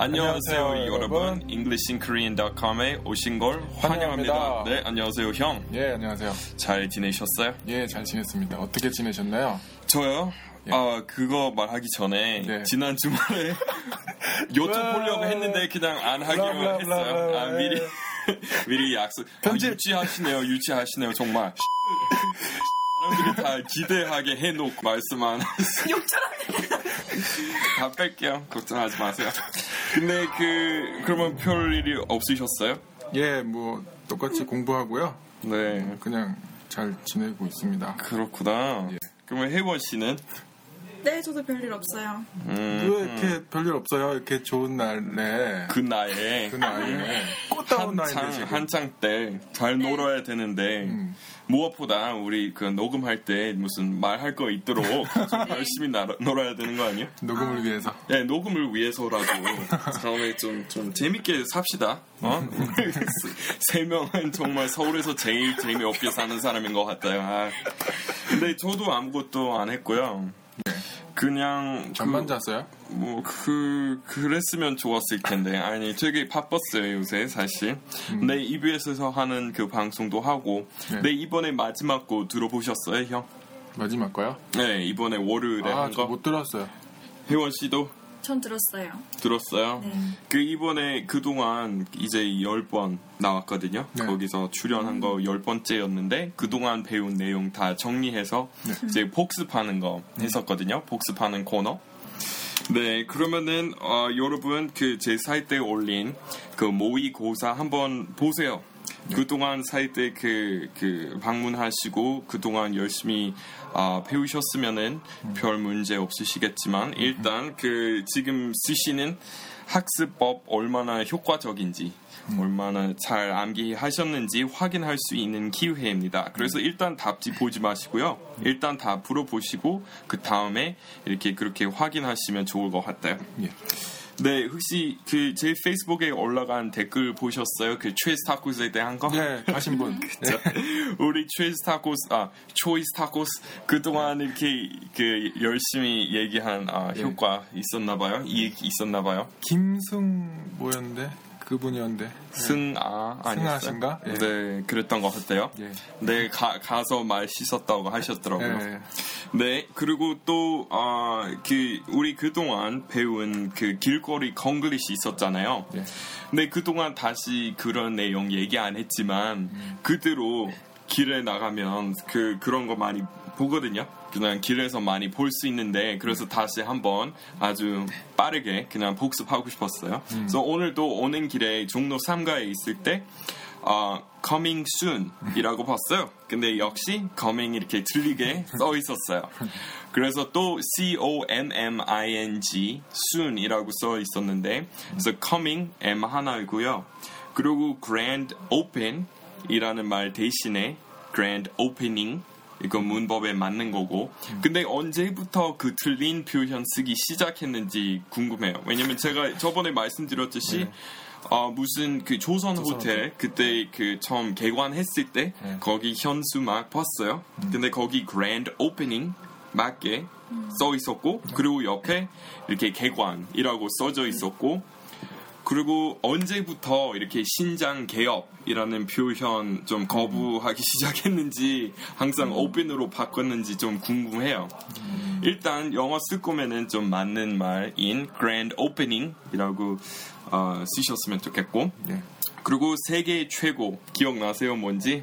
안녕하세요, 여러분. EnglishinKorean.com에 오신 걸 환영합니다. 환영합니다. 네, 안녕하세요, 형. 예, 안녕하세요. 잘 지내셨어요? 예, 잘 지냈습니다. 어떻게 지내셨나요? 저요? 예. 아, 그거 말하기 전에 예. 지난 주말에 여쭤보려고 했는데 그냥 안 하기로 했어요. 아. 미리 미리 약속. 편집. 아, 유치하시네요, 유치하시네요, 정말. 사람들이 다 기대하게 해놓고 말씀 안 하시. 다 뺄게요. 걱정하지 마세요. 근데 그 그러면 별 일이 없으셨어요? 예, 뭐 똑같이 공부하고요. 네. 그냥 잘 지내고 있습니다. 그렇구나. 예. 그러면 혜원 씨는 네, 저도 별일 없어요. 음, 왜 이렇게 별일 없어요? 이렇게 좋은 날에 그 나이에 그 나이에 꽃다운 나이인데 한창 지금. 한창 때 잘 놀아야 되는데 음. 무엇보다 우리 그 녹음할 때 무슨 말할 거 있도록 좀 열심히 나, 놀아야 되는 거 아니에요? 녹음을 위해서. 예, 녹음을 위해서라도 다음에 좀, 좀 재밌게 삽시다. 어? 세 명은 정말 서울에서 제일 재미없게 사는 사람인 것 같아요. 아. 근데 저도 아무것도 안 했고요. 그냥 잠만 그, 잤어요? 뭐, 그, 그랬으면 좋았을 텐데. 아니, 되게 바빴어요, 요새, 사실. 내 EBS에서 하는 그 방송도 하고. 네. 네, 이번에 마지막 거 들어보셨어요, 형? 마지막 거요? 네, 이번에 월요일에 아, 한저 거. 못 들었어요. 혜원 씨도 전 들었어요. 들었어요? 네. 그 이번에 그동안 이제 10번 나왔거든요. 네. 거기서 출연한 거 10번째였는데 그동안 배운 내용 다 정리해서 네. 이제 복습하는 거 했었거든요. 복습하는 코너. 네, 그러면은 어, 여러분 그 제 사이트에 올린 그 모의고사 한번 보세요. 그동안 사이트에 그, 그 방문하시고 그동안 열심히 아, 배우셨으면은 별 문제 없으시겠지만 일단 그 지금 쓰시는 학습법 얼마나 효과적인지 얼마나 잘 암기하셨는지 확인할 수 있는 기회입니다. 그래서 일단 답지 보지 마시고요. 일단 다 풀어보시고 그 다음에 이렇게 그렇게 확인하시면 좋을 것 같아요. 예. 네, 혹시 그 제 페이스북에 올라간 댓글 보셨어요? 그 최스 타코스에 대한 거? 예, 가신 분. 예. 우리 초이스 타코스 아 초이스 타코스 그동안 이렇게 그 열심히 얘기한 아, 예. 효과 있었나 봐요. 이익 있었나 봐요. 김승 뭐였는데? 그분이었는데. 승아 아니었어요? 승아신가? 예. 네, 그랬던 것 같아요. 예. 네, 가, 가서 맛있었다고 하셨더라고요. 예. 네, 그리고 또, 아, 그, 우리 그동안 배운 그 길거리 콩글리시 있었잖아요. 예. 근데 그동안 다시 그런 내용 얘기 안 했지만, 그대로 길에 나가면 그, 그런 거 많이 보거든요. 그냥 길에서 많이 볼 수 있는데, 그래서 다시 한번 아주 빠르게 그냥 복습하고 싶었어요. 그래서 오늘도 오는 길에 종로 3가에 있을 때, 아, coming soon 이라고 봤어요. 근데 역시 coming 이렇게 틀리게 써 있었어요. 그래서 또 C-O-M-M-I-N-G soon 이라고 써 있었는데 그래서 coming M 하나이고요. 그리고 grand open 이라는 말 대신에 grand opening 이거 문법에 맞는 거고. 근데 언제부터 그 틀린 표현 쓰기 시작했는지 궁금해요. 왜냐면 제가 저번에 말씀드렸듯이 어, 무슨 그 조선 호텔 그때 그 처음 개관했을 때 네. 거기 현수 막 봤어요. 근데 거기 그랜드 오프닝 맞게 써 있었고 그리고 옆에 이렇게 개관이라고 써져 있었고 그리고 언제부터 이렇게 신장 개업이라는 표현 좀 거부하기 시작했는지 항상 오픈으로 바꿨는지 좀 궁금해요. 일단 영어 쓸 거면은 좀 맞는 말인 grand opening이라고 어, 쓰셨으면 좋겠고 예. 그리고 세계 최고 기억나세요 뭔지?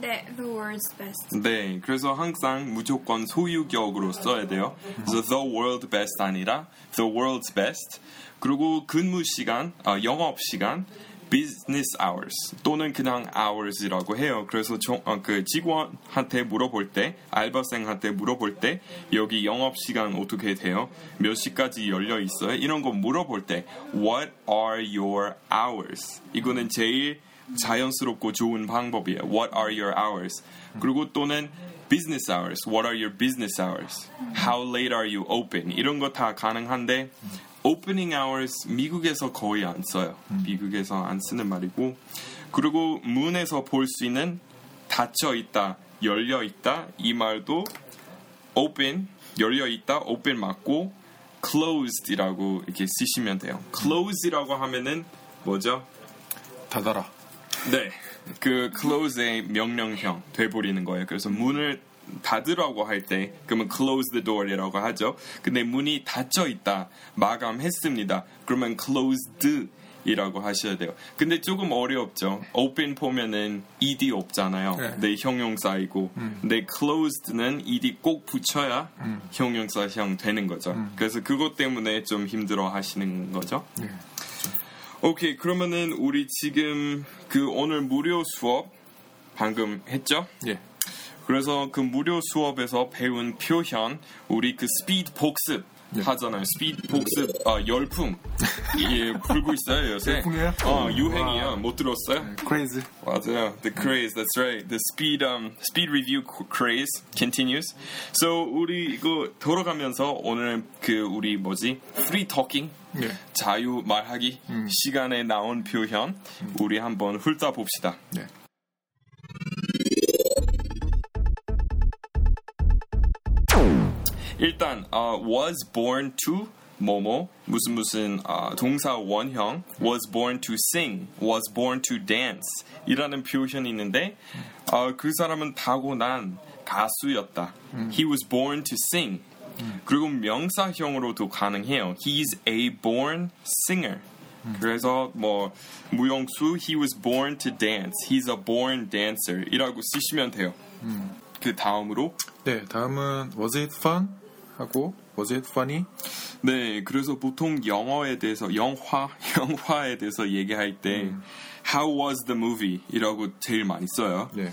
네, the world's best. 네, 그래서 항상 무조건 소유격으로 써야 돼요. 그래서 the world best 아니라 the world's best. 그리고 근무 시간, 아, 영업 시간, business hours 또는 그냥 hours이라고 해요. 그래서 저- 어, 그 직원한테 물어볼 때, 알바생한테 물어볼 때 여기 영업 시간 어떻게 돼요? 몇 시까지 열려 있어요? 이런 거 물어볼 때 what are your hours? 이거는 제일 자연스럽고 좋은 방법이에요. What are your hours? 그리고 또는 business hours. What are your business hours? How late are you open? 이런 거 다 가능한데 opening hours 미국에서 거의 안 써요. 미국에서 안 쓰는 말이고 그리고 문에서 볼 수 있는 닫혀 있다, 열려 있다 이 말도 open 열려 있다, open 맞고 closed이라고 이렇게 쓰시면 돼요. close이라고 하면은 뭐죠? 닫아라. 네, 그 close의 명령형 돼버리는 거예요. 그래서 문을 닫으라고 할 때 그러면 close the door이라고 하죠. 근데 문이 닫혀 있다, 마감했습니다. 그러면 closed 이라고 하셔야 돼요. 근데 조금 어렵죠. open 보면은 ed 없잖아요. 네. 네, 형용사이고. 근데 closed는 ed 꼭 붙여야 형용사형 되는 거죠. 그래서 그것 때문에 좀 힘들어 하시는 거죠. 네. 오케이, 그러면은 우리 지금 그 오늘 무료 수업 방금 했죠? 예. 그래서 그 무료 수업에서 배운 표현 우리 그 스피드 복습 네. 하잖아요. 스피드 복습 아, 열풍 이게 불고 있어요 요새. 열풍이에요? 어 유행이에요. 와. 못 들었어요? crazy. 맞아요. The craze, that's right. The speed um speed review craze continues. So 우리 이거 돌아가면서 오늘 그 우리 뭐지 free talking 예. 자유 말하기 시간에 나온 표현 우리 한번 훑어 봅시다. 네. 일단 어, was born to 뭐뭐 무슨 무슨 어, 동사 원형 was born to sing, was born to dance 이라는 표현이 있는데 어, 그 사람은 타고난 가수였다. He was born to sing. 그리고 명사형으로도 가능해요. He's a born singer. 그래서 뭐 무용수 he was born to dance. He's a born dancer. 이라고 쓰시면 돼요. 그 다음으로 네, 다음은 was it fun? 하고 was it funny? 네, 그래서 보통 영어에 대해서 영화 영화에 대해서 얘기할 때 How was the movie? 이라고 제일 많이 써요. 네.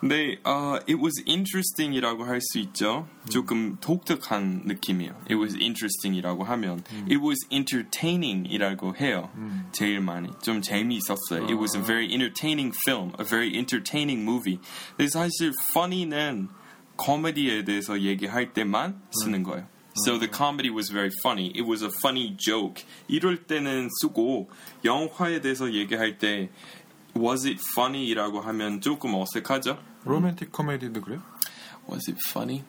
근데 어, it was interesting이라고 할 수 있죠. 조금 독특한 느낌이에요. It was interesting이라고 하면 it was entertaining이라고 해요. 제일 많이 좀 재미있었어요. It was a very entertaining film, a very entertaining movie. 근데 사실 funny는 코미디에 대해서 얘기할 때만 쓰는 거예요. So the comedy was very funny. It was a funny joke. 이럴 때는 쓰고 영화에 대해서 얘기할 때 was it funny이라고 하면 조금 어색하죠. 로맨틱 코미디도 그래요? Was it funny?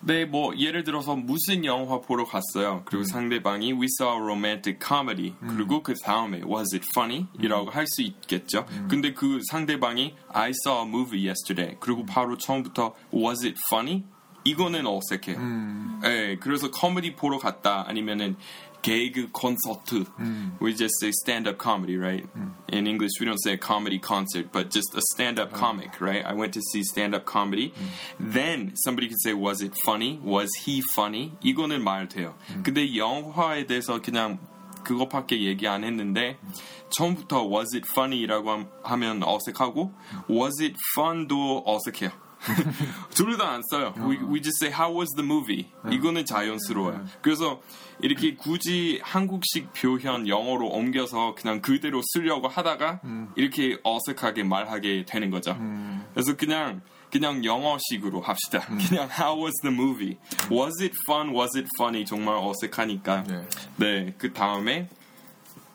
네, 뭐 예를 들어서 무슨 영화 보러 갔어요. 그리고 상대방이 we saw a romantic comedy. 그리고 그 다음에 was it funny? 이라고 할수 있겠죠. 근데 그 상대방이 I saw a movie yesterday. 그리고 바로 처음부터 was it funny? 이거는 어색해요. 네, 그래서 코미디 보러 갔다 아니면은 개그 콘서트. We just say stand-up comedy, right? In English, we don't say a comedy concert, but just a stand-up comic, right? I went to see stand-up comedy. Then somebody could say, was it funny? Was he funny? 이거는 말 돼요. 근데 영화에 대해서 그냥 그것밖에 얘기 안 했는데 처음부터 was it funny라고 함- 하면 어색하고 was it fun도 어색해요. 둘 다 안 써요. We, we just say how was the movie. 이거는 자연스러워요. 그래서 이렇게 굳이 한국식 표현 영어로 옮겨서 그냥 그대로 쓰려고 하다가 이렇게 어색하게 말하게 되는 거죠. 그래서 그냥 그냥 영어식으로 합시다. 그냥 how was the movie? Was it fun? Was it funny? 정말 어색하니까. 네. 네, 그 다음에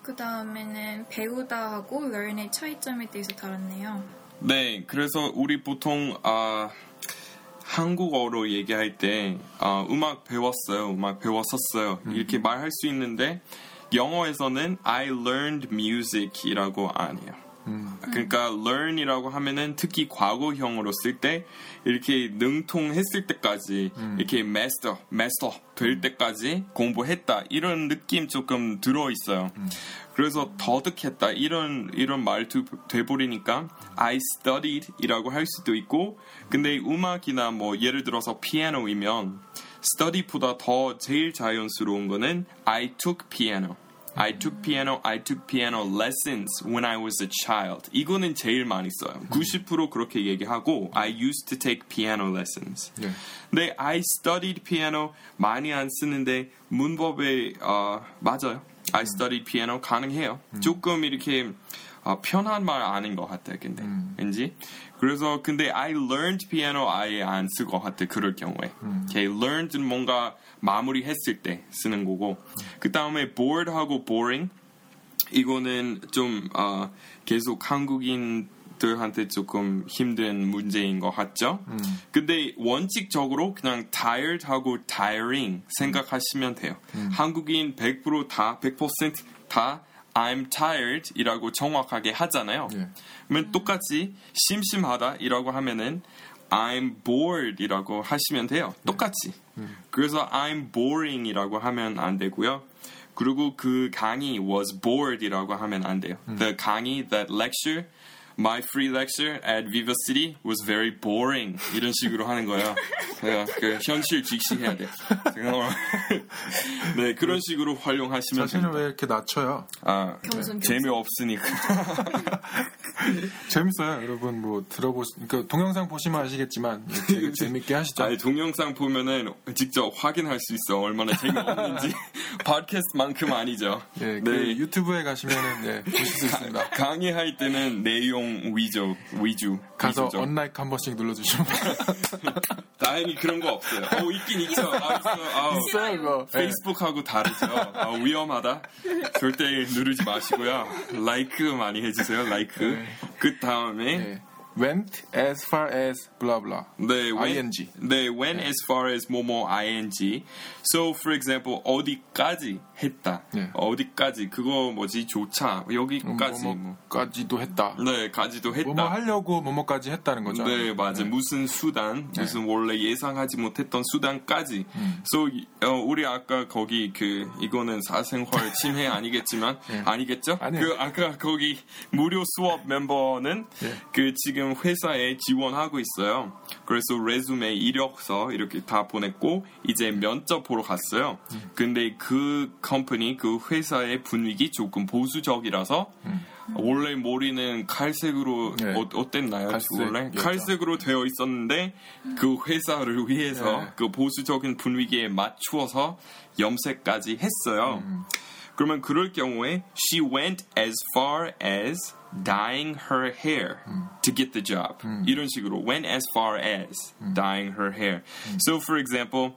그 다음에는 배우다 하고 learn의 차이점에 대해서 다뤘네요. 네, 그래서 우리 보통 아, 한국어로 얘기할 때 아, 음악 배웠어요, 음악 배웠었어요. 이렇게 말할 수 있는데 영어에서는 I learned music이라고 안 해요. 그러니까 learn이라고 하면은 특히 과거형으로 쓸 때 이렇게 능통했을 때까지 이렇게 master, master 될 때까지 공부했다 이런 느낌 조금 들어 있어요. 그래서 더득했다 이런 이런 말도 돼버리니까 I studied이라고 할 수도 있고 근데 음악이나 뭐 예를 들어서 피아노이면 study보다 더 제일 자연스러운 거는 I took piano. I took piano, I took piano lessons when I was a child. 이거는 제일 많이 써요. 90% 그렇게 얘기하고 I used to take piano lessons. 네. 근데 I studied piano 많이 안 쓰는데 문법에 어, 맞아요. I studied piano 가능해요. 조금 이렇게 어, 편한 말 아닌 것 같아. 근데 왠지 그래서 근데 I learned piano 아예 안쓸것 같아. 그럴 경우에. Okay, learned는 뭔가 마무리했을 때 쓰는 거고 그 다음에 bored하고 boring 이거는 좀 어, 계속 한국인 들한테 조금 힘든 문제인 것 같죠. 근데 원칙적으로 그냥 tired하고 tiring 생각하시면 돼요. 한국인 100%다 100%다 I'm tired이라고 정확하게 하잖아요. 예. 그러면 똑같이 심심하다이라고 하면은 I'm bored이라고 하시면 돼요. 똑같이. 그래서 I'm boring이라고 하면 안 되고요. 그리고 그 강의 was bored이라고 하면 안 돼요. The 강의, that lecture, my free lecture at Viva City was very boring. 이런 식으로 하는 거예요. 제가 그 현실 직시해야 돼. 네, 그런 식으로 활용하시면 자신을 됩니다. 왜 이렇게 낮춰요? 아, 겸손. 재미없으니까. 재밌어요, 여러분. 뭐 들어보, 그 동영상 보시면 아시겠지만 예, 되게 재밌게 하시죠. 아니, 동영상 보면은 직접 확인할 수 있어. 얼마나 재미없는지. 팟캐스트만큼 아니죠. 예, 그 네. 유튜브에 가시면은 예, 보실 수 있습니다. 강의할 때는 내용 위주, 위주. 가서 위주죠. 언라이크 한 번씩 눌러주시면 다행히 그런 거 없어요. 어, 있긴 있죠. 아, 있어. 아, 있어요, 그거. 예. 페이스북하고 다르죠. 아, 위험하다. 절대 누르지 마시고요. 라이크 많이 해주세요. 라이크. 네. 그 다음에 예. Went as far as blah blah. 네, when, ing. 네, when as far as 뭐뭐 ing. So, for example, 어디까지 했다. 네. 어디까지 그거 뭐지 조차 여기까지 뭐. 뭐뭐까지도 했다. 네, 가지도 했다. 뭐뭐 하려고 뭐뭐까지 했다는 거죠. 네, 맞아. 무슨 수단, 무슨 원래 예상하지 못했던 수단까지. So, 어, 우리 아까 거기 그 이거는 사생활 침해 아니겠지만 아니겠죠? 아니에요. 그 아까 거기 무료 수업 멤버는 예. 그 지금 회사에 지원하고 있어요. 그래서 레주메 이력서 이렇게 다 보냈고 이제 면접 보러 갔어요. 근데 그 컴퍼니 그 회사의 분위기 조금 보수적이라서 원래 머리는 칼색으로 네. 어, 어땠나요? 원래 갈색이었죠. 칼색으로 되어 있었는데 그 회사를 위해서 네. 그 보수적인 분위기에 맞추어서 염색까지 했어요. 그러면 그럴 경우에 she went as far as dyeing her hair to get the job. 이런 식으로 went as far as dyeing her hair. So for example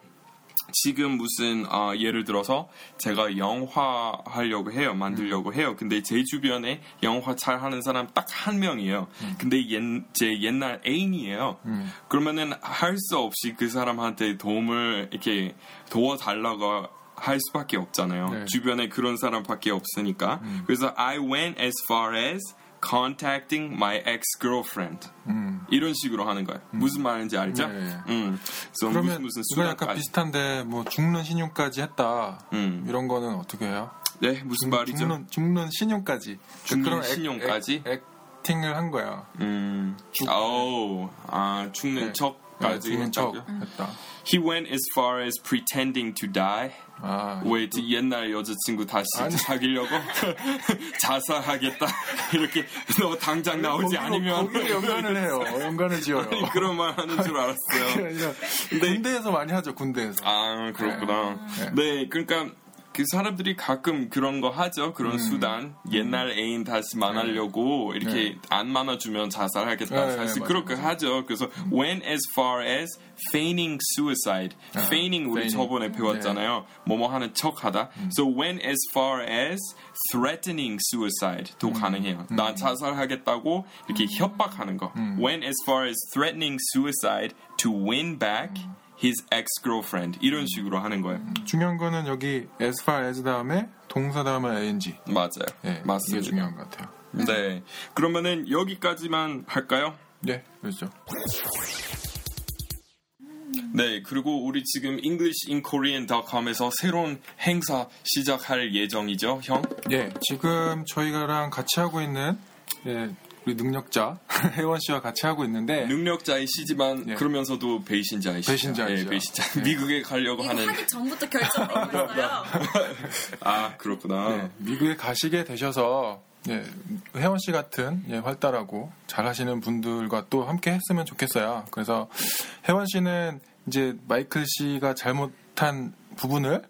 지금 무슨 아, 예를 들어서 제가 영화 하려고 해요 만들려고 해요. 근데 제 주변에 영화 잘 하는 사람 딱 한 명이에요. 근데 옛, 제 옛날 애인이에요. 그러면은 할 수 없이 그 사람한테 도움을 이렇게 도와달라고 할 수밖에 없잖아요 네. 주변에 그런 사람밖에 없으니까 그래서 I went as far as contacting my ex-girlfriend 이런 식으로 하는 거예요 무슨 말인지 알죠? 음. 네. 음. 그래서 그러면 무슨 무슨 이거 약간 비슷한데 뭐 죽는 신용까지 했다. 음. 이런 거는 어떻게 해요? 네, 무슨 말이죠? 죽는 죽는 신용까지. 죽는 그런 액- 신용까지? 액, 액팅을 한 거야. 음, 아우, 아, 죽는 네. 척 까지 죽는 척 했다고요? 했다. He went as far as pretending to die. 아, 왜 옛날 여자친구 다시 아니. 사귀려고 자살하겠다 이렇게 너 당장 나오지 거기로- 않으면 거기에 연관을 해요. 연관을 지어요. 그런 말 하는 줄 알았어요. 근데- 군대에서 많이 하죠. 군대에서. 아 그렇구나. 네, 그러니까 그 사람들이 가끔 그런 거 하죠. 그런 수단. 옛날 애인 다시 만나려고 이렇게 안 만나주면 자살하겠다. 네, 사실 맞아요, 그렇게 하죠. 그래서 went as far as feigning suicide. feigning 우리 feigning. 저번에 배웠잖아요. 뭐뭐 하는 척하다. So went as far as threatening suicide 도 가능해요. 나 자살하겠다고 이렇게 협박하는 거. went as far as threatening suicide to win back his ex-girlfriend 이런 식으로 하는 거예요. 중요한 거는 여기 as far as 다음에 동사 다음에 ing. 맞아요. 예, 맞습니다. 이게 중요한 것 같아요. 네. 그러면은 여기까지만 할까요? 예, 그렇죠. 네. 그리고 우리 지금 EnglishinKorean.com에서 새로운 행사 시작할 예정이죠, 형? 예, 지금 저희가랑 같이 하고 있는 예, 우리 능력자 혜원 씨와 같이 하고 있는데 능력자이시지만 예. 그러면서도 배신자이시죠. 배신자이죠. 예, 배신자. 미국에 가려고 하는. 하기 전부터 결정되고 있어요. 아, 그렇구나. 예, 미국에 가시게 되셔서 예, 혜원 씨 같은 예, 활달하고 잘하시는 분들과 또 함께 했으면 좋겠어요. 그래서 혜원 씨는 이제 마이클 씨가 잘못한 부분을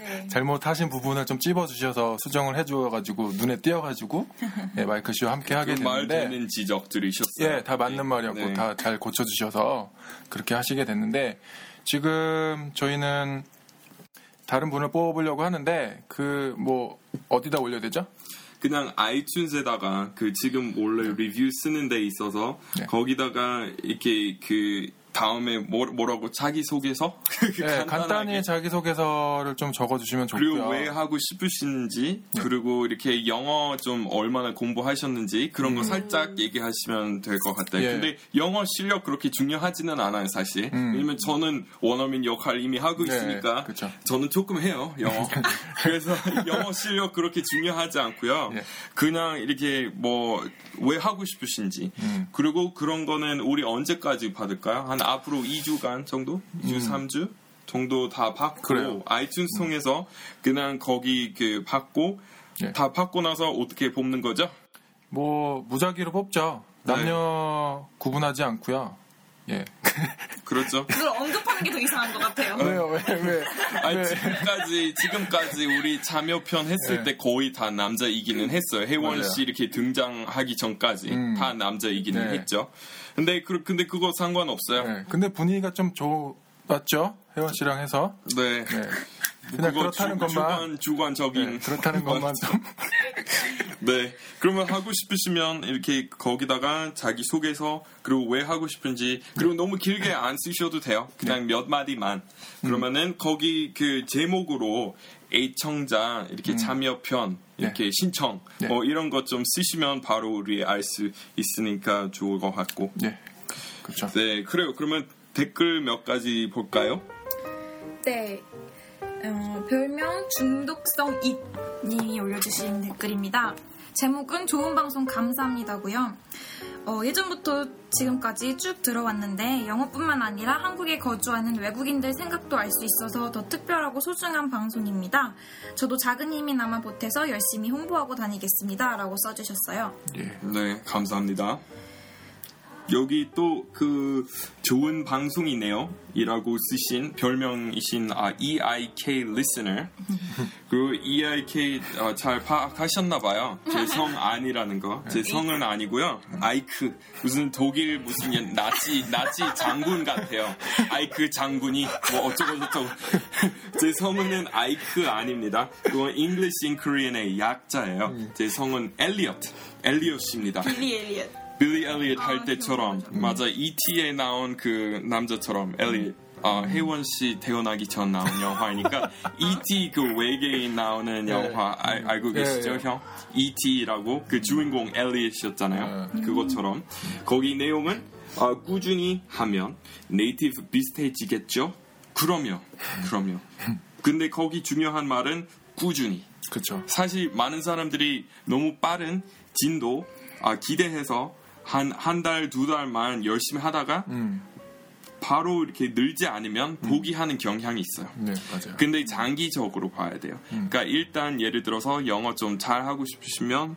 네. 잘못하신 부분을 좀 찝어주셔서 수정을 해주어가지고 눈에 띄어가지고 예, 마이크 씨와 함께 하게 말 됐는데 되는 지적들이셨어요. 예, 다 맞는 말이었고 네. 다잘 고쳐주셔서 그렇게 하시게 됐는데 지금 저희는 다른 분을 뽑으려고 하는데 그 뭐 어디다 올려야 되죠? 그냥 아이튠즈에다가 그 지금 원래 리뷰 쓰는 데 있어서 네. 거기다가 이렇게 그 다음에 뭐, 뭐라고 자기 소개서 네, 간단히 자기소개서를 좀 적어주시면 좋고요. 그리고 왜 하고 싶으신지 그리고 이렇게 영어 좀 얼마나 공부하셨는지 그런 거 살짝 얘기하시면 될 것 같아요. 음. 예. 근데 영어 실력 그렇게 중요하지는 않아요, 사실. 음. 왜냐면 저는 원어민 역할 이미 하고 네, 있으니까 그쵸. 저는 조금 해요, 영어. 그래서 영어 실력 그렇게 중요하지 않고요. 예. 그냥 이렇게 뭐 왜 하고 싶으신지 음. 그리고 그런 거는 우리 언제까지 받을까요? 한 앞으로 2주간 정도? 2주, 3주? 정도 다 받고 음. 그래요. 아이튠스 통해서 그냥 거기 그 받고 예. 다 받고 나서 어떻게 뽑는 거죠? 뭐 무작위로 뽑죠. 네. 남녀 구분하지 않고요. 예. 그렇죠. 그걸 언급하는 게 더 이상한 것 같아요. 왜요? 왜? 왜? 아니 왜? 지금까지 지금까지 우리 자녀편 했을 네. 때 거의 다 남자 이기는 했어요. 혜원 맞아요. 씨 이렇게 등장하기 전까지 음. 다 남자 이기는 네. 했죠. 근데 그 근데 그거 상관없어요. 네. 근데 분위기가 좀 좋았죠? 혜원 씨랑 해서. 네. 네. 그냥 그거 그렇다는 주, 것만. 주관 주관적인 네, 그렇다는 것만 좀. 네. 그러면 하고 싶으시면 이렇게 거기다가 자기 소개서 그리고 왜 하고 싶은지 그리고 너무 길게 안 쓰셔도 돼요. 그냥 몇 마디만. 그러면은 거기 그 제목으로 애청자 이렇게 참여편 이렇게 신청 네. 뭐 이런 것 좀 쓰시면 바로 우리 알 수 있으니까 좋을 것 같고. 예. 그렇죠. 네. 그래요. 그러면 댓글 몇 가지 볼까요? 네. 어, 별명 중독성 잇님이 올려주신 댓글입니다. 제목은 좋은 방송 감사합니다고요. 어, 예전부터 지금까지 쭉 들어왔는데 영어뿐만 아니라 한국에 거주하는 외국인들 생각도 알 수 있어서 더 특별하고 소중한 방송입니다. 저도 작은 힘이나마 보태서 열심히 홍보하고 다니겠습니다. 라고 써주셨어요. 예. 네, 감사합니다. 여기 또 그 좋은 방송이네요. 이라고 쓰신 별명이신 아, EIK listener. 그 EIK 어, 잘 파악하셨나 봐요. 제 성 아니라는 거. 제 성은 아니고요. 아이크 무슨 독일 무슨 옛 나치 나치 장군 같아요. 아이크 장군이 뭐 어쩌고 저쩌고. 제 성은 아이크 아닙니다. 그건 English in Korean의 약자예요. 제 성은 엘리엇. 엘리엇입니다. 빌리 엘리엇. 빌리 엘리엇 할 때처럼 맞아 E.T.에 나온 그 남자처럼 엘리엇 아, 혜원 씨 태어나기 전 나온 영화니까 E.T. 그 외계인 나오는 영화 알, 알고 계시죠 예, 예. 형? E.T.라고 그 주인공 엘리엇이었잖아요 그것처럼 거기 내용은 아, 꾸준히 하면 네이티브 비슷해지겠죠? 그럼요 그럼요 근데 거기 중요한 말은 꾸준히 그렇죠. 사실 많은 사람들이 너무 빠른 진도 아, 기대해서 한 한 달 두 달만 열심히 하다가 음. 바로 이렇게 늘지 않으면 포기하는 경향이 있어요. 네, 맞아요. 근데 장기적으로 봐야 돼요. 그러니까 일단 예를 들어서 영어 좀 잘하고 싶으시면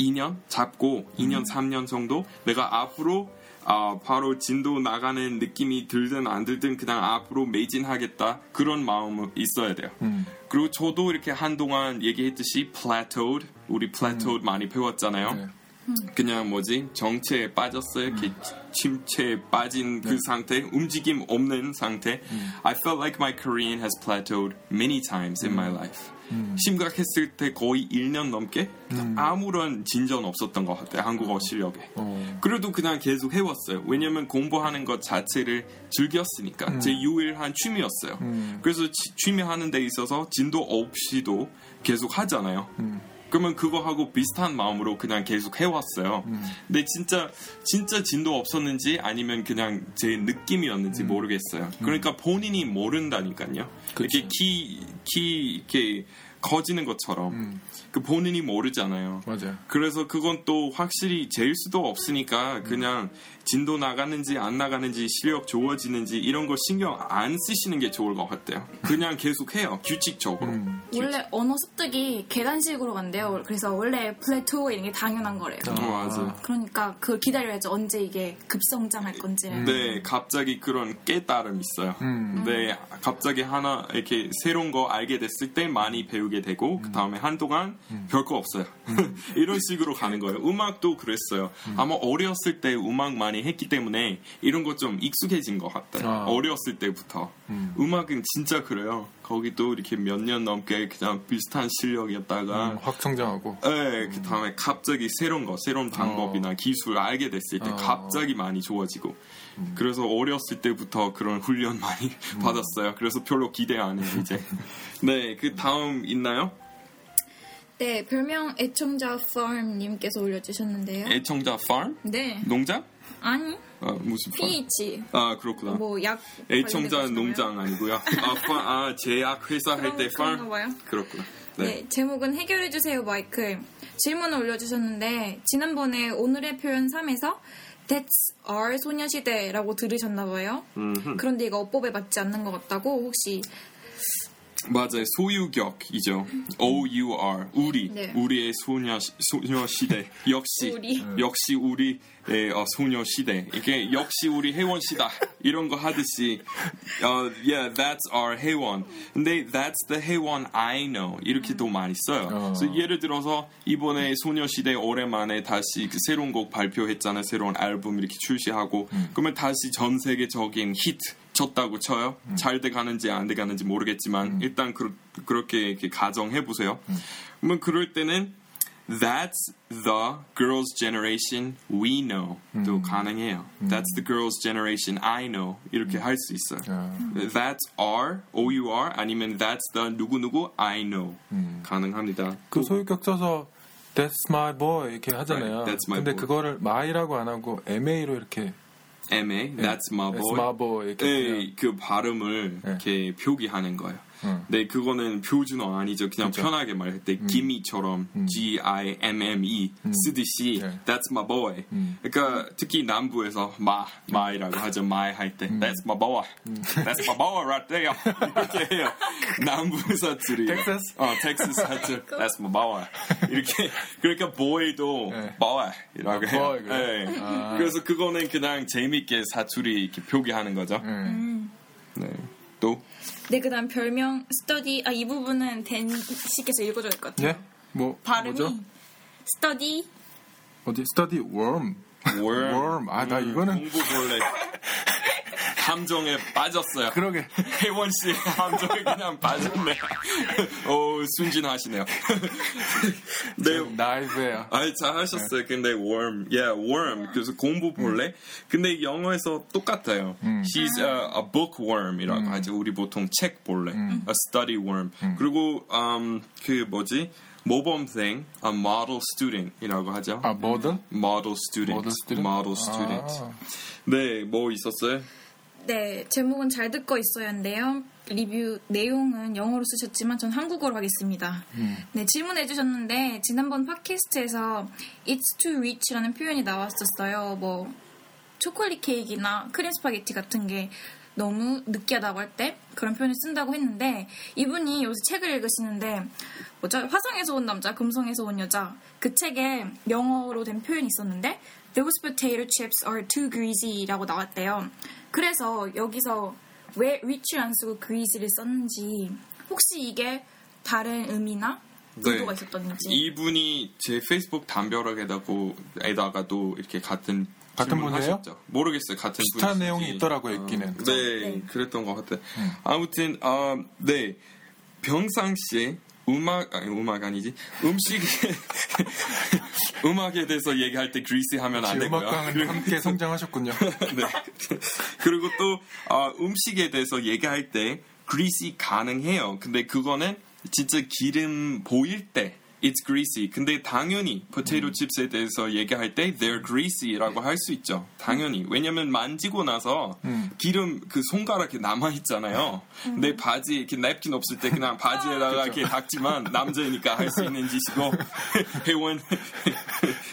2년 잡고 2년 3년 정도 내가 앞으로 아, 바로 진도 나가는 느낌이 들든 안 들든 그냥 앞으로 매진하겠다 그런 마음은 있어야 돼요. 음. 그리고 저도 이렇게 한동안 얘기했듯이 plateaued 우리 plateaued 많이 배웠잖아요. 네. 그냥 뭐지 정체에 빠졌어요. 이렇게 침체에 빠진 그 상태, 움직임 없는 상태. I felt like my Korean has plateaued many times in my life. 심각했을 때 거의 1년 넘게 아무런 진전 없었던 것 같아요. 한국어 실력에. 어. 그래도 그냥 계속 해왔어요. 왜냐면 공부하는 것 자체를 즐겼으니까. 제 유일한 취미였어요. 음. 그래서 치- 취미 하는 데 있어서 진도 없이도 계속 하잖아요. 음. 그러면 그거 하고 비슷한 마음으로 그냥 계속 해왔어요. 음. 근데 진짜 진짜 진도 없었는지 아니면 그냥 제 느낌이었는지 모르겠어요. 그러니까 본인이 모른다니까요. 음. 그치. 이렇게 키, 키, 이렇게 커지는 것처럼 음. 그 본인이 모르잖아요. 맞아요. 그래서 그건 또 확실히 잴 수도 없으니까 그냥 진도 나가는지 안 나가는지 실력 좋아지는지 이런 거 신경 안 쓰시는 게 좋을 것 같아요. 그냥 계속 해요. 규칙적으로. 음. 원래 언어 습득이 계단식으로 간대요. 그래서 원래 플래토 이런 게 당연한 거래요. 어, 맞아. 그러니까 그걸 기다려야죠. 언제 이게 급성장할 건지를. 네, 갑자기 그런 깨달음 있어요. 음. 네, 갑자기 하나 이렇게 새로운 거 알게 됐을 때 많이 배우게 되고 그 다음에 한동안 별거 없어요. 이런 식으로 가는 거예요. 음악도 그랬어요. 아마 어렸을 때 음악 많이 했기 때문에 이런 거좀 익숙해진 것 같아요. 아. 어렸을 때부터 음. 음악은 진짜 그래요. 거기도 이렇게 몇 년 넘게 그냥 비슷한 실력이었다가 음, 확 성장하고. 네, 그 다음에 갑자기 새로운 거, 새로운 방법이나 기술을 알게 됐을 때 어. 갑자기 많이 좋아지고. 그래서 어렸을 때부터 그런 훈련 많이 받았어요. 그래서 별로 기대 안 해요, 이제. 네, 그 다음 있나요? 네, 별명 애청자 farm님께서 올려주셨는데요. 애청자 farm? 네, 농장? 아니 아, 무슨? PH 아, 그렇구나. 뭐약 애청자 농장 아니고요. 아, 파, 아 제약 회사 할때 봐요. 그렇구나. 네. 네. 제목은 해결해주세요 마이클. 질문을 올려주셨는데, 지난번에 오늘의 표현 3에서 That's our 소녀시대라고 들으셨나봐요. 그런데 이거 어법에 맞지 않는 것 같다고 혹시 맞아요. 소유격이죠. O-U-R. 우리. 네. 우리의 소녀, 소녀 시대. 역시. 우리. 역시 우리의 어, 소녀 시대. 이게 역시 우리 혜원시다. 이런 거 하듯이. 어, yeah, that's our 혜원. 근데 that's the 혜원 I know. 이렇게도 많이 써요. 어. 그래서 예를 들어서 이번에 소녀 시대 오랜만에 다시 그 새로운 곡 발표했잖아요. 새로운 앨범 이렇게 출시하고. 그러면 다시 전 세계적인 히트. 쳤다고 쳐요. 잘돼 가는지 안 돼 가는지 모르겠지만 일단 그, 그렇게 가정해 보세요. 그러면 그럴 때는 That's the girls' generation we know. 도 가능해요. That's the girls' generation I know. 이렇게 할수 있어요. 아, That's our, O-U-R, 아니면 That's the 누구 누구 I know. 가능합니다. 그 소유격 써서 That's my boy 이렇게 하잖아요. Right, that's my 근데 boy. 그거를 my라고 안 하고 MA로 이렇게 M-A, That's my That's my boy 네, 그 발음을 네. 이렇게 표기하는 거예요. 응. 네, 그거는 표준어 아니죠. 그냥 그쵸. 편하게 말할 때 gimme처럼 G-I-M-M-E 쓰듯이 네. That's my boy. 그러니까 특히 남부에서 마, my라고 하죠. my 할 때 That's my boy. That's my boy right there. 이렇게 해요. 남부 사투리. 텍사스? 어, 텍사스 사투리. That's my boy. 이렇게 그러니까 boy도 네. boy이라고 아, 해요. boy, 그래요? 네. 아. 그래서 그거는 그냥 재밌게 사투리 이렇게 표기하는 거죠. 음. 네. 또 네 그 다음 별명 스터디 아 이 부분은 댄 씨께서 읽어줘야 될것 같아요. 네? 뭐 발음이 뭐죠? 스터디 어디 study worm. worm. worm. 아, 나 음, 이거는 공부 본래 함정에 빠졌어요. 그러게. 혜원 씨 함정에 그냥 빠졌네. 오 순진하시네요. 네. 나이브예요. 아니 잘하셨어요. 근데 worm, yeah, worm. 그래서 공부 볼래? 근데 영어에서 똑같아요. She's a, a bookworm이라고 하죠. 우리 보통 책 볼래, a study worm. 그리고 um, 그 뭐지? 모범생, a model student이라고 하죠. 아, 뭐든? model student, model student? model student. 아. 네, 뭐 있었어요? 네 제목은 잘 듣고 있어야인데요. 리뷰 내용은 영어로 쓰셨지만 전 한국어로 하겠습니다. 네 질문해 주셨는데 지난번 팟캐스트에서 It's too rich라는 표현이 나왔었어요. 뭐 초콜릿 케이크나 크림 스파게티 같은 게 너무 느끼하다고 할 때 그런 표현을 쓴다고 했는데 이분이 요새 책을 읽으시는데 뭐죠? 화성에서 온 남자, 금성에서 온 여자 그 책에 영어로 된 표현이 있었는데 Those potato chips are too greasy라고 나왔대요. 그래서 여기서 왜 rich를 안 쓰고 greasy를 썼는지 혹시 이게 다른 의미나 의도가 있었던지 이분이 제 페이스북 담벼락에다가도 이렇게 같은 같은 분이에요? 모르겠어요. 같은 비슷한 분이신지. 내용이 있더라고요, 읽기는. 네, 네. 그랬던 것 같아요. 아무튼 어, 네 평상시에 음악 아니 음악 아니지 음식 음악에 대해서 얘기할 때 그리스 하면 안 되고요. 음악과는 함께 성장하셨군요. 네. 그리고 또 어, 음식에 대해서 얘기할 때 그리스 가능해요. 근데 그거는 진짜 기름 보일 때 it's greasy. 근데 당연히 potato chips에 대해서 얘기할 때 they're greasy라고 할 수 있죠. 당연히. 왜냐면 만지고 나서 기름 그 손가락에 남아 있잖아요. 내 바지 이렇게 냅킨 없을 때 그냥 바지에다가 이렇게 닦지만 남자이니까 할 수 있는 짓이고 회원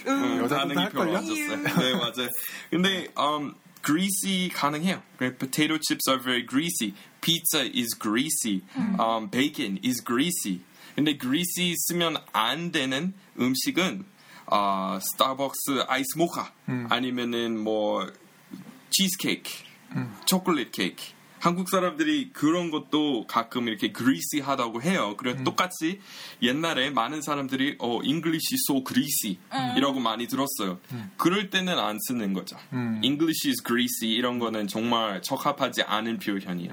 음, 반응이 별로? 안 좋았어요. 네 맞아요. 근데 um, greasy 가능해요. 그래, potato chips are very greasy. Pizza is greasy. Um, bacon is greasy. 근데 greasy 쓰면 안 되는 음식은 어, 스타벅스 아이스 모카 아니면은 뭐 치즈 케이크, 초콜릿 케이크. 한국 사람들이 그런 것도 가끔 이렇게 greasy하다고 해요. 그래 똑같이 옛날에 많은 사람들이 어 English is so greasy 이라고 많이 들었어요. 그럴 때는 안 쓰는 거죠. English is greasy 이런 거는 정말 적합하지 않은 표현이에요.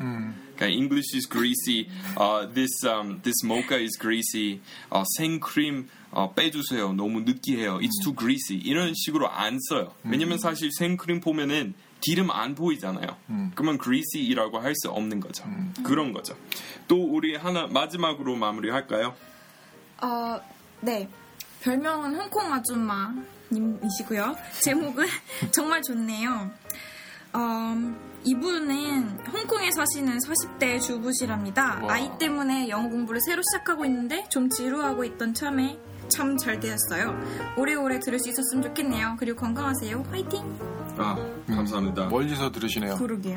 그러니까 English is greasy, uh, this um, this mocha is greasy, 어, 생크림 어, 빼주세요. 너무 느끼해요. It's too greasy. 이런 식으로 안 써요. 왜냐면 사실 생크림 보면은 기름 안 보이잖아요. 그러면 greasy라고 할 수 없는 거죠. 그런 거죠. 또 우리 하나 마지막으로 마무리할까요? 어, 네. 별명은 홍콩 아줌마 님이시고요. 제목은 정말 좋네요. 어, 이분은 홍콩에 사시는 40대 주부시랍니다. 와. 아이 때문에 영어 공부를 새로 시작하고 있는데 좀 지루하고 있던 참에 참 잘 되었어요. 오래오래 들을 수 있었으면 좋겠네요. 그리고 건강하세요. 화이팅! 아 감사합니다. 멀리서 들으시네요. 그러게요.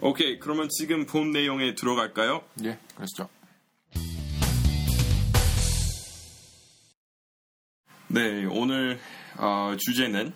오케이 그러면 지금 본 내용에 들어갈까요? 예, 그러시죠. 네, 오늘 어, 주제는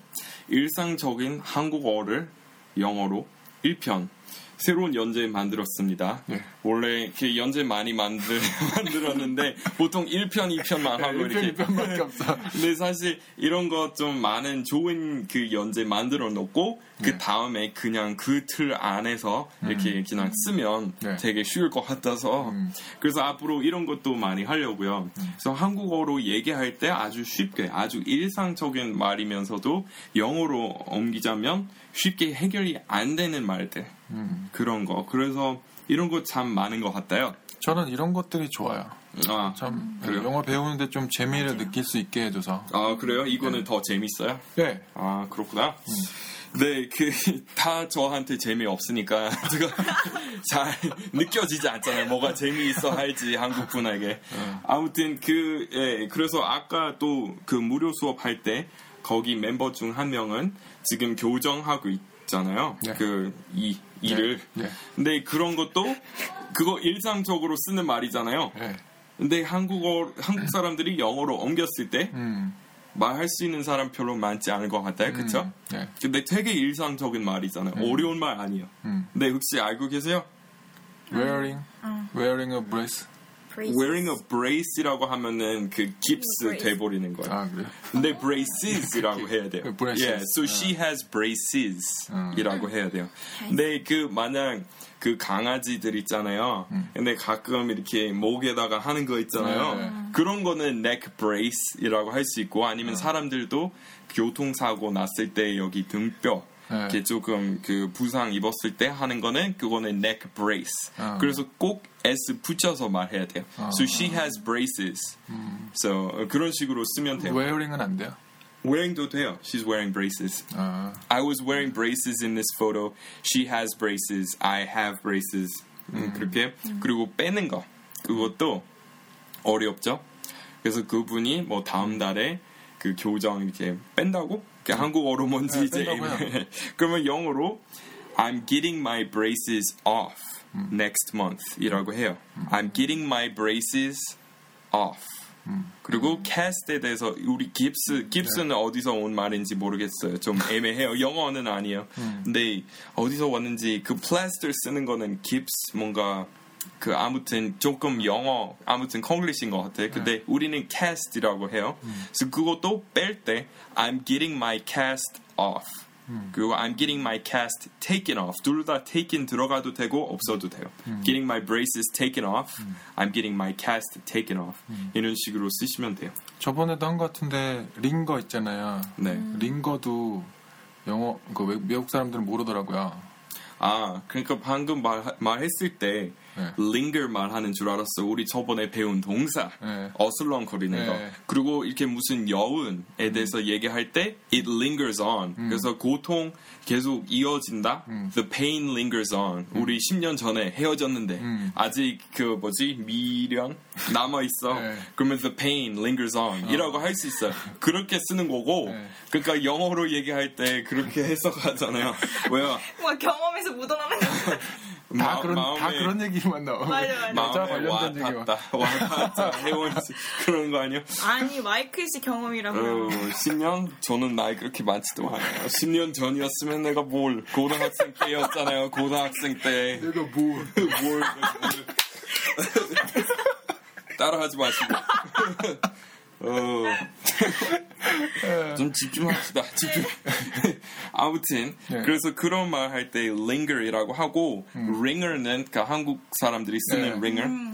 일상적인 한국어를 영어로 1편 새로운 연재 만들었습니다. 네. 원래 이렇게 연재 많이 만들, 만들었는데 보통 1편, 2편만 하고 이렇게 1편밖에 없어. 근데 사실 이런 거좀 많은 좋은 그 연재 만들어 놓고 그 다음에 그냥 그 틀 안에서 이렇게 그냥 쓰면 네. 되게 쉬울 것 같아서 그래서 앞으로 이런 것도 많이 하려고요. 그래서 한국어로 얘기할 때 아주 쉽게 아주 일상적인 말이면서도 영어로 옮기자면 쉽게 해결이 안 되는 말들 그런 거. 그래서 이런 거 참 많은 것 같아요. 저는 이런 것들이 좋아요. 아, 참 그래요? 영어 배우는데 좀 재미를 느낄 수 있게 해줘서. 아 그래요? 이거는 더 재밌어요? 네. 아 그렇구나. 네, 그 다 저한테 재미 없으니까 제가 잘 느껴지지 않잖아요. 뭐가 재미있어 할지 한국 분에게. 아무튼 그 예, 그래서 아까 또 그 무료 수업 할 때 거기 멤버 중 한 명은 지금 교정하고 있잖아요. 네. 그이 일을. 네. 근데 그런 것도 그거 일상적으로 쓰는 말이잖아요. 네. 근데 한국어 한국 사람들이 영어로 옮겼을 때 음. 말할 수 있는 사람 별로 많지 않을 것 같아요. 그쵸? 네. 근데 되게 일상적인 말이잖아요. 어려운 말 아니에요. 음. 근데 혹시 알고 계세요? Wearing, wearing a brace. Braces. Wearing a brace라고 하면은 그 깁스 Brace. 돼버리는 거예요. 아 그래. 근데 braces이라고 해야 돼요. 그 braces. Yeah, so she has braces이라고 해야 돼요. 음. 근데 그 만약 그 강아지들 있잖아요. 근데 가끔 이렇게 목에다가 하는 거 있잖아요. 네. 그런 거는 neck brace이라고 할 수 있고 네. 아니면 사람들도 교통사고 났을 때 여기 등뼈 네. 이렇게 조금 그 부상 입었을 때 하는 거는 그거는 neck brace. 아. 그래서 꼭 s 붙여서 말해야 돼요. So she has braces. So 어, 그런 식으로 쓰면 돼요. wearing은 안 돼요. Wearing도 돼요. She's wearing braces. 아, I was wearing braces in this photo. She has braces. I have braces. 음, 그렇게 그리고 빼는 거 그것도 어렵죠. 그래서 그분이 뭐 다음 달에 그 교정 이렇게 뺀다고? 그 한국어로 뭔지 네, 이제 뺀다고요. 그러면 영어로 I'm getting my braces off next month 이라고 해요. I'm getting my braces off. 그리고 cast에 대해서 우리 깁스 깁스는 어디서 온 말인지 모르겠어요. 좀 애매해요. 영어는 아니에요. 근데 어디서 왔는지 그 plaster 쓰는 거는 깁스 뭔가 그 아무튼 조금 영어 아무튼 콩글리시인 것 같아요. 근데 우리는 cast이라고 해요. 그래서 그것도 뺄 때 I'm getting my cast off. 그리고 I'm getting my cast taken off. 둘 다 taken 들어가도 되고 없어도 돼요. Getting my braces taken off. I'm getting my cast taken off. 이런 식으로 쓰시면 돼요. 저번에도 한 것 같은데 링거 있잖아요. 네. 링거도 영어 그 외- 미국 사람들은 모르더라고요. 아, 그러니까 방금 말, 말했을 때 네. linger 말하는 줄 알았어. 우리 저번에 배운 동사 네. 어슬렁거리는 네. 거. 그리고 이렇게 무슨 여운에 대해서 얘기할 때 it lingers on. 그래서 고통 계속 이어진다. The pain lingers on. 우리 10년 전에 헤어졌는데 음. 아직 그 뭐지 미련 남아 있어. 네. 그러면 the pain lingers on 이라고 할 수 있어 요. 그렇게 쓰는 거고. 네. 그러니까 영어로 얘기할 때 그렇게 해석하잖아요. 왜요? 뭔가 경험에서 묻어나는 거. 다 마- 그런 다 마음에- 그런 얘기만 나와. 맞아, 맞아. 여자 관련된 얘기만. 와닿다. 와닿다. 해원씨 그런 거 아니야? 아니 마이클 씨 경험이라고요. 어, 10년? 저는 나이 그렇게 많지도 않아요. 10년 전이었으면 내가 뭘 고등학생 때였잖아요. 고등학생 때. 내가 뭐 뭘, 뭘. 따라하지 마시고. 어. 좀 집중합시다. 집중. 아무튼 네. 그래서 그런 말 할 때 linger이라고 하고 ringer는 그 한국 사람들이 쓰는 네. ringer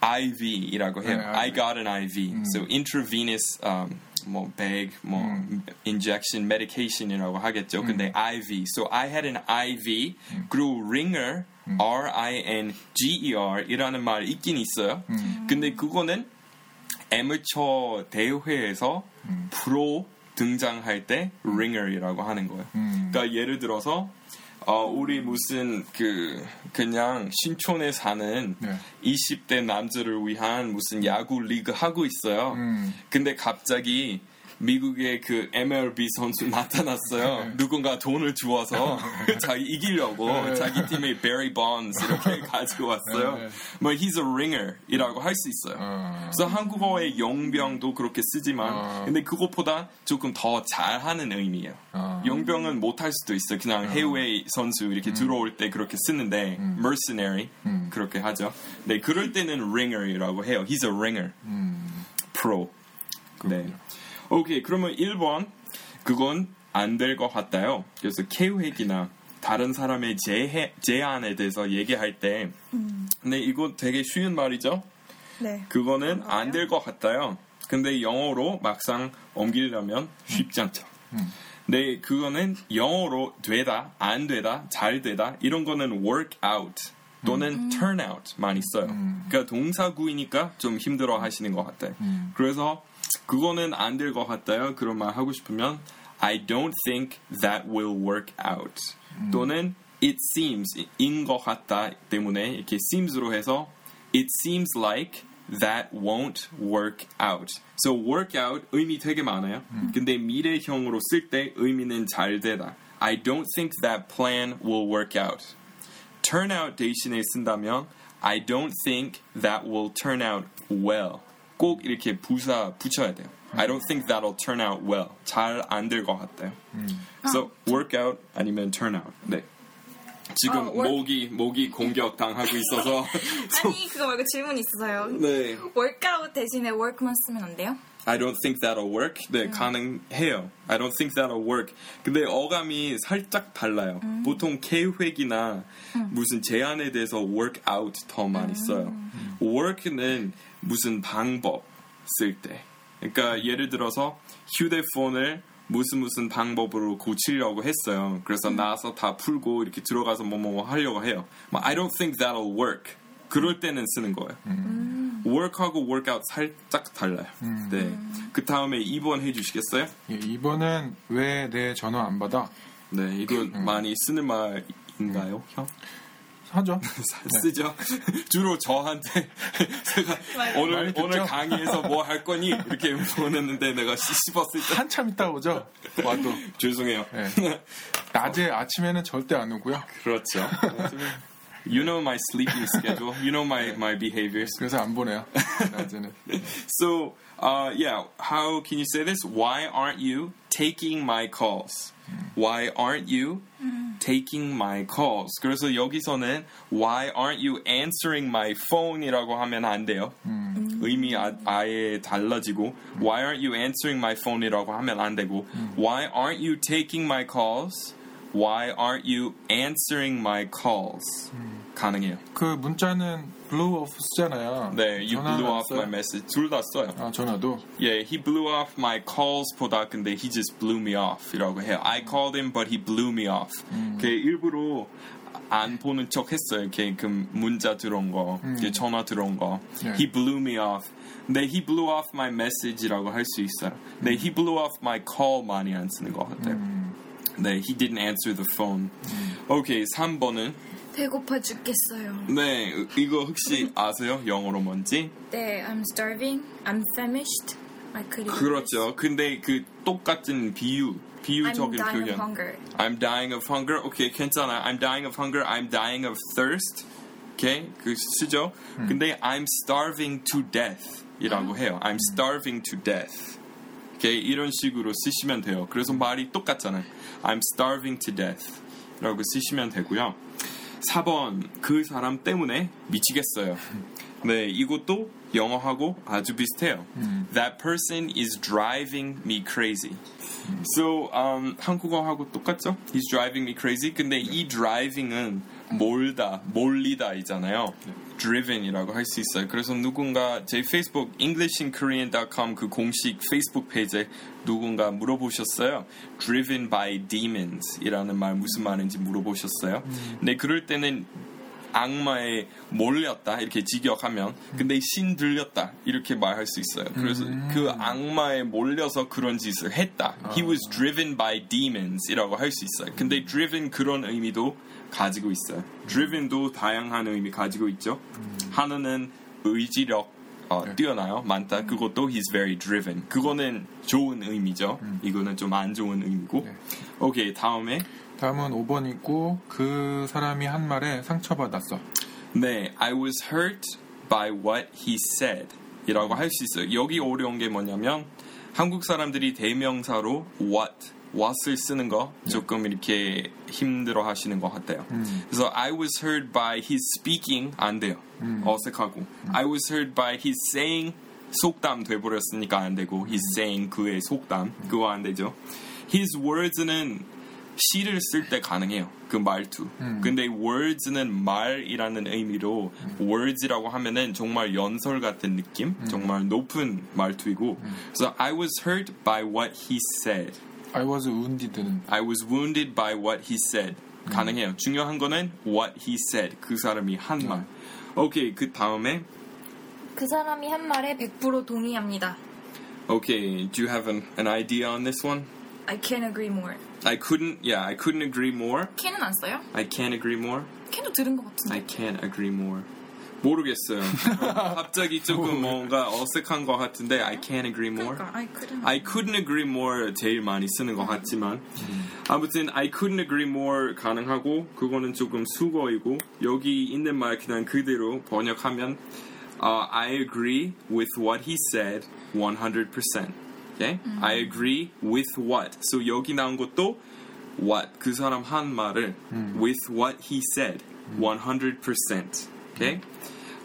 IV이라고 해요. 네, I got an IV. So intravenous um, 뭐 bag, 뭐 injection, medication이라고 하겠죠. 근데 IV. So I had an IV. 그리고 ringer, R I N G E R 이라는 말 있긴 있어요. 근데 그거는 애무처 대회에서 프로 등장할 때 ringer이라고 하는 거예요. 그러니까 예를 들어서 어, 우리 무슨 그 그냥 신촌에 사는 네. 20대 남자를 위한 무슨 야구 리그 하고 있어요. 음. 근데 갑자기 미국의 그 MLB 선수 나타났어요. 누군가 돈을 주어서 자기 이기려고 네. 자기 팀의 베리 본스 이렇게 가지고 왔어요. 네. 뭐 he's a ringer이라고 할 수 있어요. 어. 그래서 한국어의 용병도 그렇게 쓰지만 어. 근데 그것보다 조금 더 잘하는 의미예요. 어. 용병은 못할 수도 있어요. 그냥 해외 선수 이렇게 들어올 때 그렇게 쓰는데 mercenary 음. 그렇게 하죠. 네, 그럴 때는 ringer이라고 해요. He's a ringer. 음. pro. 네. 오케이. 그러면 1번 그건 안 될 것 같아요. 그래서 계획이나 다른 사람의 제해, 제안에 대해서 얘기할 때 근데 이거 되게 쉬운 말이죠. 네. 그거는 안 될 것 같아요. 근데 영어로 막상 옮기려면 쉽지 않죠. 네, 그거는 영어로 되다, 안 되다, 잘 되다 이런 거는 work out 또는 turn out만 있어요. 그러니까 동사구이니까 좀 힘들어 하시는 것 같아요. 그래서 그거는 안 될 것 같아요. 그런 말 하고 싶으면 I don't think that will work out 또는 it seems 인 것 같다 때문에 이렇게 seems로 해서 it seems like that won't work out. So work out 의미 되게 많아요. 근데 미래형으로 쓸 때 의미는 잘 되다. I don't think that plan will work out. turn out 대신에 쓴다면 I don't think that will turn out well. 꼭 이렇게 부사 붙여야 돼요. I don't think that'll turn out well. 잘 안 될 것 같아요. So work out 아니면 turn out. 네. 지금 아, work- 목이 목이 공격 당하고 있어서 아니 그거 말고 질문 있어서요. 네. workout 대신에 work만 쓰면 안 돼요? I don't think that'll work. 네, 가능해요. I don't think that'll work. 근데 어감이 살짝 달라요. 보통 계획이나 무슨 제안에 대해서 work out 더 많이 써요. work는 무슨 방법 쓸 때. 그러니까 예를 들어서 휴대폰을 무슨 무슨 방법으로 고치려고 했어요. 그래서 나와서 다 풀고 이렇게 들어가서 뭐뭐 하려고 해요. 막, I don't think that'll work. 그럴 때는 쓰는 거예요. work하고 workout 살짝 달라요. 네. 그 다음에 2번 해주시겠어요? 예, 2번은 왜 내 전화 안 받아? 네, 이거 많이 쓰는 말인가요, 형? 하죠. 쓰죠. 주로 저한테 제가 오늘? 오늘 강의에서 뭐 할 거니 이렇게 보냈는데 내가 씨- 씹었을 때 한참 있다 오죠. 와도. 죄송해요. 네. 낮에 아침에는 절대 안 오고요. 그렇죠. You know my sleeping schedule. You know my my behaviors. 그래서 안 보내요. 낮에는. So, uh, yeah, how can you say this? Why aren't you taking my calls? Why aren't you taking my calls? 그래서 여기서는 Why aren't you answering my phone이라고 하면 안 돼요. 의미 아, 아예 달라지고 Why aren't you answering my phone이라고 하면 안 되고 Why aren't you taking my calls? Why aren't you answering my calls? 가능해요. 그 문자는 blew off 쓰잖아요. 네, you 전화는 blew 안 off 써요? my message. 둘 다 써요. 아, 전화도. Yeah, he blew off my calls 보다 근데 he just blew me off 이라고 해요. I called him but he blew me off. 그 일부러 안 보는 척 했어요. 이렇게 그 문자 들어온 거, 이렇게 전화 들어온 거. 네. He blew me off. 네, he blew off my message라고 할 수 있어요. 네, he blew off my call 많이 안 쓰는 것 같아요. 네, he didn't answer the phone. 오케이, 3번은 배고파 죽겠어요. 네, 이거 혹시 아세요? 영어로 뭔지? 네, I'm starving. I'm famished. I could 그렇죠. 근데 그 똑같은 비유, I'm 비유적인 dying 표현. of hunger. I'm dying of hunger. 오케이, 괜찮아. I'm dying of hunger. I'm dying of thirst. 오케이, 그 쓰죠. 근데 I'm starving to death 이라고 해요. I'm starving to death. 오케이, 이런 식으로 쓰시면 돼요. 그래서 말이 똑같잖아요. I'm starving to death 라고 쓰시면 되고요. 4번, 그 사람 때문에 미치겠어요. 네, 이것도 영어하고 아주 비슷해요. That person is driving me crazy. So, um, 한국어하고 똑같죠? He's driving me crazy. 근데 이 driving은 몰다, 몰리다 이잖아요. driven이라고 할 수 있어요. 그래서 누군가 제 페이스북 englishinkorean.com 그 공식 페이스북 페이지에 누군가 물어보셨어요. driven by demons 이라는 말 무슨 말인지 물어보셨어요. 근데 그럴 때는 악마에 몰렸다 이렇게 직역하면 근데 신 들렸다 이렇게 말할 수 있어요. 그래서 그 악마에 몰려서 그런 짓을 했다. He was driven by demons이라고 할 수 있어요. 근데 driven 그런 의미도 가지고 있어요. driven도 다양한 의미 가지고 있죠. 하나는 의지력 어, 뛰어나요 많다. 그것도 he's very driven. 그거는 좋은 의미죠. 이거는 좀 안 좋은 의미고. 오케이 다음에 다음은 5번이고 그 사람이 한 말에 상처받았어. 네, I was hurt by what he said. 이라고 할 수 있어요. 여기 어려운 게 뭐냐면 한국 사람들이 대명사로 what, what을 쓰는 거 조금 이렇게 힘들어 하시는 것 같아요. 그래서 I was hurt by his speaking 안 돼요. 어색하고. I was hurt by his saying 속담 돼버렸으니까 안 되고 his saying 그의 속담 그거 안 되죠. His words는 시를 쓸 때 가능해요. 그 말투. 근데 words는 말이라는 의미로 words라고 하면은 정말 연설 같은 느낌, 정말 높은 말투이고. 그래서 I was hurt by what he said. I was wounded는 I was wounded by what he said. 가능해요. 중요한 거는 what he said. 그 사람이 한 말. 오케이. 그 다음에 그 사람이 한 말에 100% 동의합니다. Okay, do you have an, an idea on this one? I can't agree more. I couldn't, yeah, I couldn't agree more. can은 안 써요? I can't agree more. can도 들은 것 같은데. I can't agree more. 모르겠어요. 갑자기 조금 뭔가 어색한 것 같은데 I can't agree more. 그러니까 I couldn't. I couldn't agree more 제일 많이 쓰는 것 같지만 아무튼 I couldn't agree more 가능하고 그거는 조금 수거이고 여기 있는 말 그냥 그대로 번역하면 uh, I agree with what he said 100%. Okay? I agree with what. So 여기 나온 것도 what 그 사람 한 말을 with what he said 100%. Okay?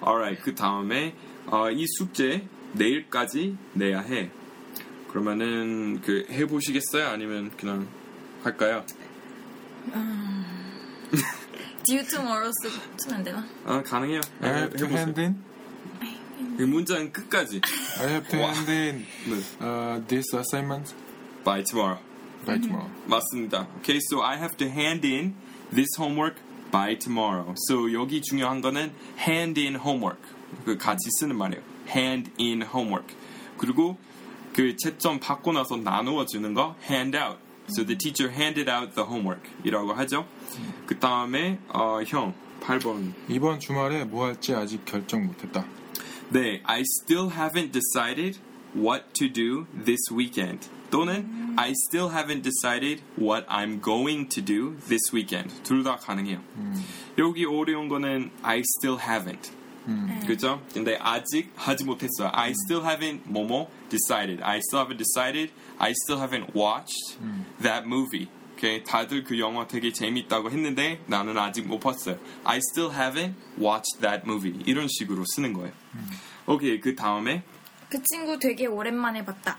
Alright. 그 다음에 어, 이 숙제 내일까지 내야 해. 그러면은 그 해보시겠어요? 아니면 그냥 할까요? due tomorrow 쓰, 쓰면 안 되나? 아 가능해요. To 해보세요. 이 문장 끝까지. I have to 와. hand in 네. uh, this assignment By tomorrow. by tomorrow. 맞습니다. Okay, so I have to hand in this homework by tomorrow. So 여기 중요한 거는 hand in homework. 그 같이 쓰는 말이에요. hand in homework. 그리고 그 채점 받고 나서 나누어 주는 거 hand out. So the teacher handed out the homework. 이라고 하죠. 그 다음에 어, 형 8번. 이번 주말에 뭐 할지 아직 결정 못했다. 네, I still haven't decided what to do this weekend. 또는 I still haven't decided what I'm going to do this weekend. 둘 다 가능해요. 여기 어려운 거는 I still haven't. 그죠? 근데 아직 하지 못했어요. I still haven't 뭐뭐 decided. I still haven't decided. I still haven't watched that movie. Okay? 다들 그 영화 되게 재밌다고 했는데 나는 아직 못 봤어요. I still haven't watched that movie. 이런 식으로 쓰는 거예요. 오케이, 그 다음에 그 친구 되게 오랜만에 봤다.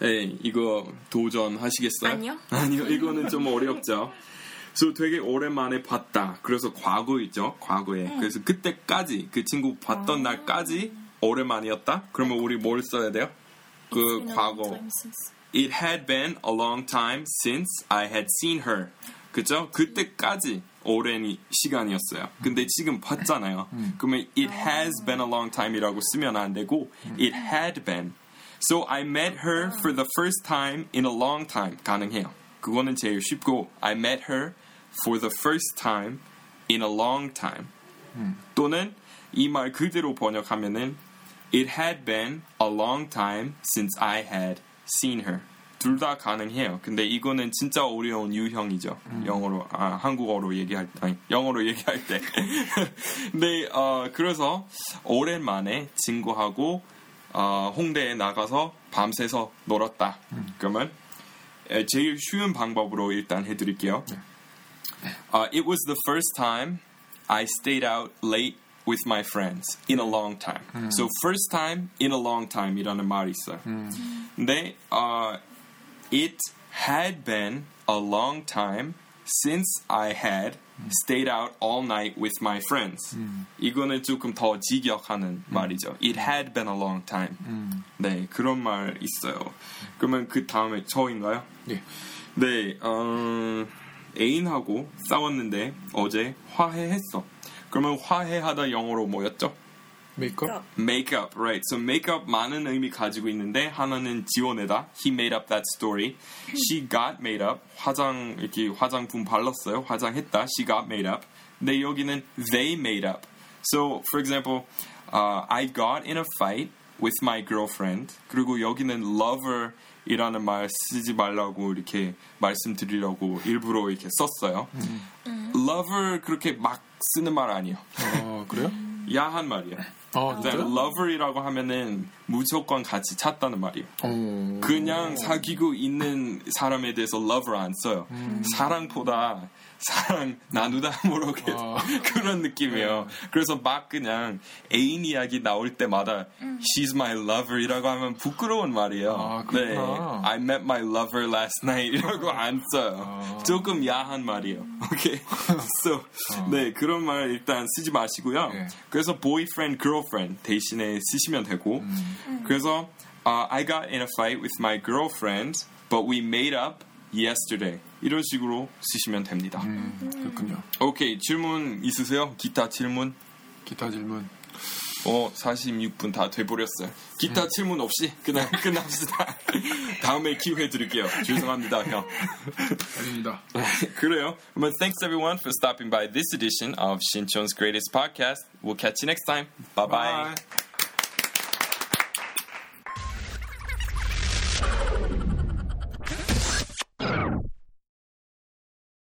네, 이거 도전하시겠어요? 아니요. 아니요, 이거는 좀 어렵죠. 그래서 되게 오랜만에 봤다. 그래서 과거이죠, 과거에. 네. 그래서 그때까지 그 친구 봤던 아. 날까지 오랜만이었다. 그러면 우리 뭘 써야 돼요? 그 과거. time since. It had been a long time since I had seen her. 그죠? 그때까지 오랜 이- 시간이었어요. 근데 지금 봤잖아요. 그러면 it has been a long time이라고 쓰면 안 되고 it had been. So I met her for the first time in a long time 가능해요. 그거는 제일 쉽고 I met her for the first time in a long time. 또는 이 말 그대로 번역하면은 It had been a long time since I had seen her. 둘 다 가능해요. 근데 이거는 진짜 어려운 유형이죠. 영어로 아 한국어로 얘기할 아니 영어로 얘기할 때. 네, 어, 그래서 오랜만에 친구하고 어, 홍대에 나가서 밤새서 놀았다. 그러면 에, 제일 쉬운 방법으로 일단 해드릴게요. Uh, it was the first time I stayed out late with my friends in a long time. So first time in a long time이라는 말이 있어요. 근데 uh, it had been a long time since I had stayed out all night with my friends. 이거는 조금 더 직역하는 말이죠. It had been a long time. 네, 그런 말 있어요. 그러면 그 다음에 저인가요? 예. 네, 어, 애인하고 싸웠는데 어제 화해했어. 그러면 화해하다 영어로 뭐였죠? 메이크업? Make up, right? So make up 많은 의미 가지고 있는데 하나는 지원해다. He made up that story. She got made up. 화장 이렇게 화장품 발랐어요. 화장했다. She got made up. 근데 여기는 they made up. So for example, uh, I got in a fight with my girlfriend. 그리고 여기는 lover 이라는 말 쓰지 말라고 이렇게 말씀드리려고 일부러 이렇게 썼어요. Lover 그렇게 막 쓰는 말 아니에요. 어, 그래요? 야한 말이에요. 아, 네, lover이라고 하면은 무조건 같이 찾다는 말이에요. 어. 그냥 사귀고 있는 사람에 대해서 lover 안 써요. 사랑보다 사랑 나누다 모르겠 아. 그런 느낌이에요. 그래서 막 그냥 애인 이야기 나올 때마다 she's my lover이라고 하면 부끄러운 말이에요. 아, 네. I met my lover last night이라고 안 써요. 조금 야한 말이에요. 오케이, so 네 그런 말 일단 쓰지 마시고요. 네. 그래서 boyfriend, girlfriend 대신에 쓰시면 되고 그래서 uh, I got in a fight with my girlfriend, but we made up yesterday. 이런 식으로 쓰시면 됩니다. 음, 그렇군요. 오케이 질문 있으세요? 기타 질문? 기타 질문. 어 46분 다 돼버렸어요. 기타 질문 없이 그냥 끝납시다. 다음에 기회 드릴게요. 죄송합니다 형. 아닙니다. 그래요. 그러면 thanks everyone for stopping by this edition of Shinchon's Greatest Podcast. We'll catch you next time. Bye bye. Bye.